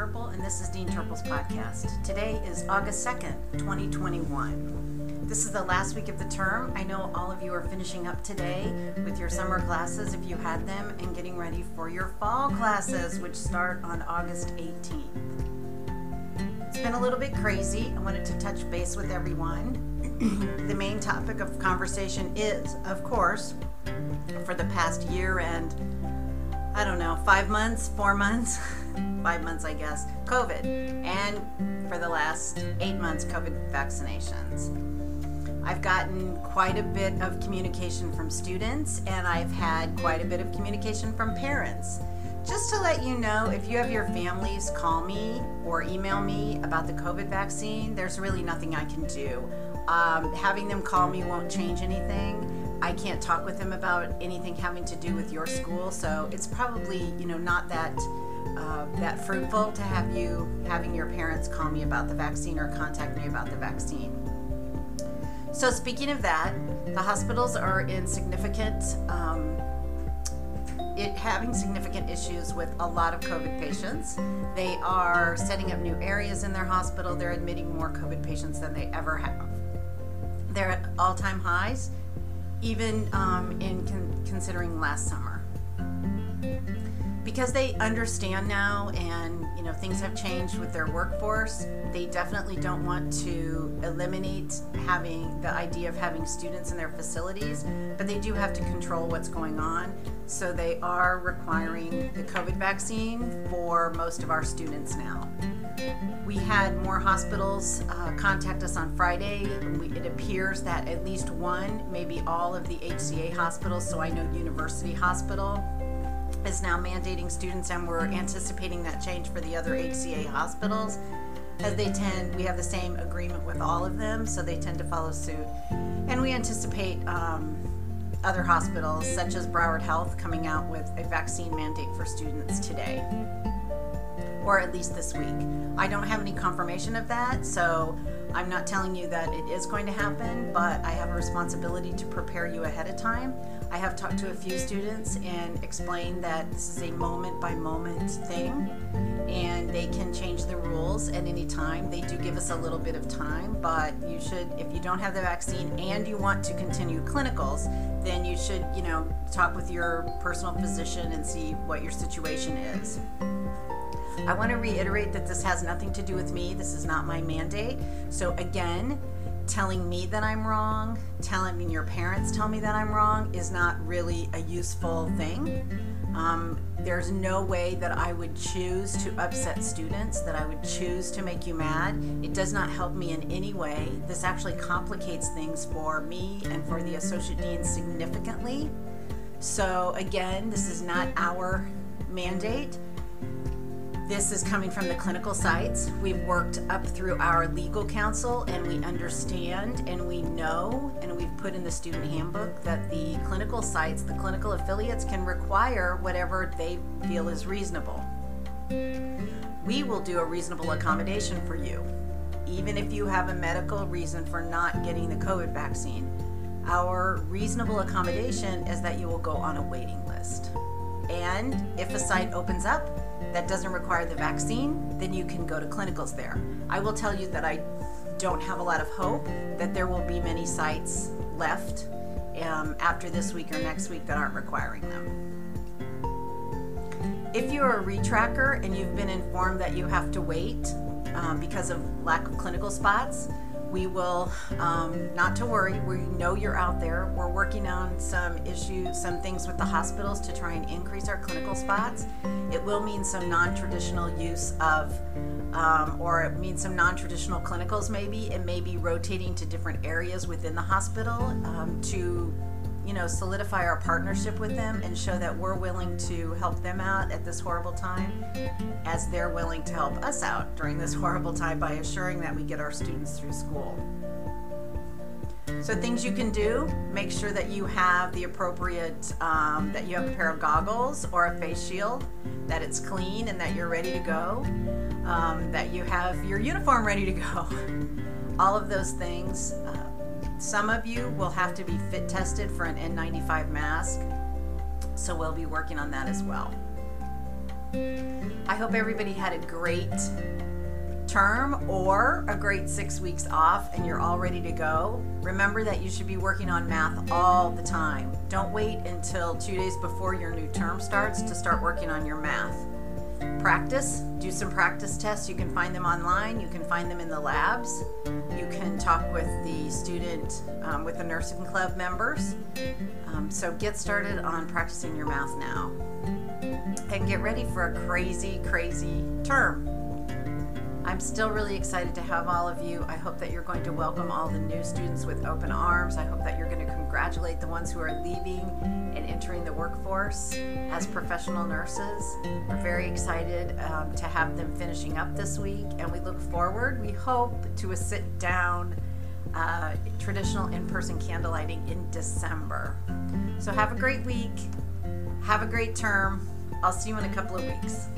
Turple, and this is Dean Turple's podcast. Today is August 2nd, 2021. This is the last week of the term. I know all of you are finishing up today with your summer classes if you had them, and getting ready for your fall classes, which start on August 18th. It's been a little bit crazy. I wanted to touch base with everyone. the main topic of conversation is, of course, for the past year and I don't know, five months, four months, five months, I guess, COVID. And for the last eight months, COVID vaccinations. I've gotten quite a bit of communication from students, and I've had quite a bit of communication from parents. Just to let you know, if you have your families call me or email me about the COVID vaccine, there's really nothing I can do. Um, having them call me won't change anything. I can't talk with them about anything having to do with your school, so it's probably you know not that uh, that fruitful to have you having your parents call me about the vaccine or contact me about the vaccine. So speaking of that, the hospitals are in significant. Um, it having significant issues with a lot of COVID patients. They are setting up new areas in their hospital. They're admitting more COVID patients than they ever have. They're at all time highs even um, in con- considering last summer. Because they understand now and you know things have changed with their workforce, they definitely don't want to eliminate having the idea of having students in their facilities, but they do have to control what's going on. So they are requiring the COVID vaccine for most of our students now. We had more hospitals uh, contact us on Friday. We, it appears that at least one, maybe all of the HCA hospitals, so I know University Hospital is now mandating students, and we're anticipating that change for the other HCA hospitals. As they tend, we have the same agreement with all of them, so they tend to follow suit. And we anticipate um, other hospitals, such as Broward Health, coming out with a vaccine mandate for students today or at least this week. I don't have any confirmation of that, so I'm not telling you that it is going to happen, but I have a responsibility to prepare you ahead of time. I have talked to a few students and explained that this is a moment by moment thing and they can change the rules at any time. They do give us a little bit of time, but you should, if you don't have the vaccine and you want to continue clinicals, then you should, you know, talk with your personal physician and see what your situation is. I want to reiterate that this has nothing to do with me. This is not my mandate. So, again, telling me that I'm wrong, telling me your parents tell me that I'm wrong is not really a useful thing. Um, there's no way that I would choose to upset students, that I would choose to make you mad. It does not help me in any way. This actually complicates things for me and for the associate dean significantly. So, again, this is not our mandate. This is coming from the clinical sites. We've worked up through our legal counsel and we understand and we know and we've put in the student handbook that the clinical sites, the clinical affiliates can require whatever they feel is reasonable. We will do a reasonable accommodation for you, even if you have a medical reason for not getting the COVID vaccine. Our reasonable accommodation is that you will go on a waiting list. And if a site opens up, that doesn't require the vaccine, then you can go to clinicals there. I will tell you that I don't have a lot of hope that there will be many sites left um, after this week or next week that aren't requiring them. If you're a retracker and you've been informed that you have to wait um, because of lack of clinical spots, we will um, not to worry. We know you're out there. We're working on some issues some things with the hospitals to try and increase our clinical spots. It will mean some non-traditional use of um, or it means some non-traditional clinicals maybe. And maybe rotating to different areas within the hospital um, to you know, solidify our partnership with them and show that we're willing to help them out at this horrible time as they're willing to help us out during this horrible time by assuring that we get our students through school. So things you can do, make sure that you have the appropriate, um, that you have a pair of goggles or a face shield, that it's clean and that you're ready to go, um, that you have your uniform ready to go. All of those things. Uh, some of you will have to be fit tested for an N95 mask, so we'll be working on that as well. I hope everybody had a great term or a great six weeks off and you're all ready to go. Remember that you should be working on math all the time. Don't wait until two days before your new term starts to start working on your math. Practice, do some practice tests. You can find them online, you can find them in the labs. You talk with the student, um, with the nursing club members. Um, so get started on practicing your math now and get ready for a crazy, crazy term. I'm still really excited to have all of you. I hope that you're going to welcome all the new students with open arms. I hope that you're going to congratulate the ones who are leaving and entering the workforce as professional nurses. We're very excited um, to have them finishing up this week, and we look forward, we hope, to a sit down uh, traditional in person candlelighting in December. So have a great week. Have a great term. I'll see you in a couple of weeks.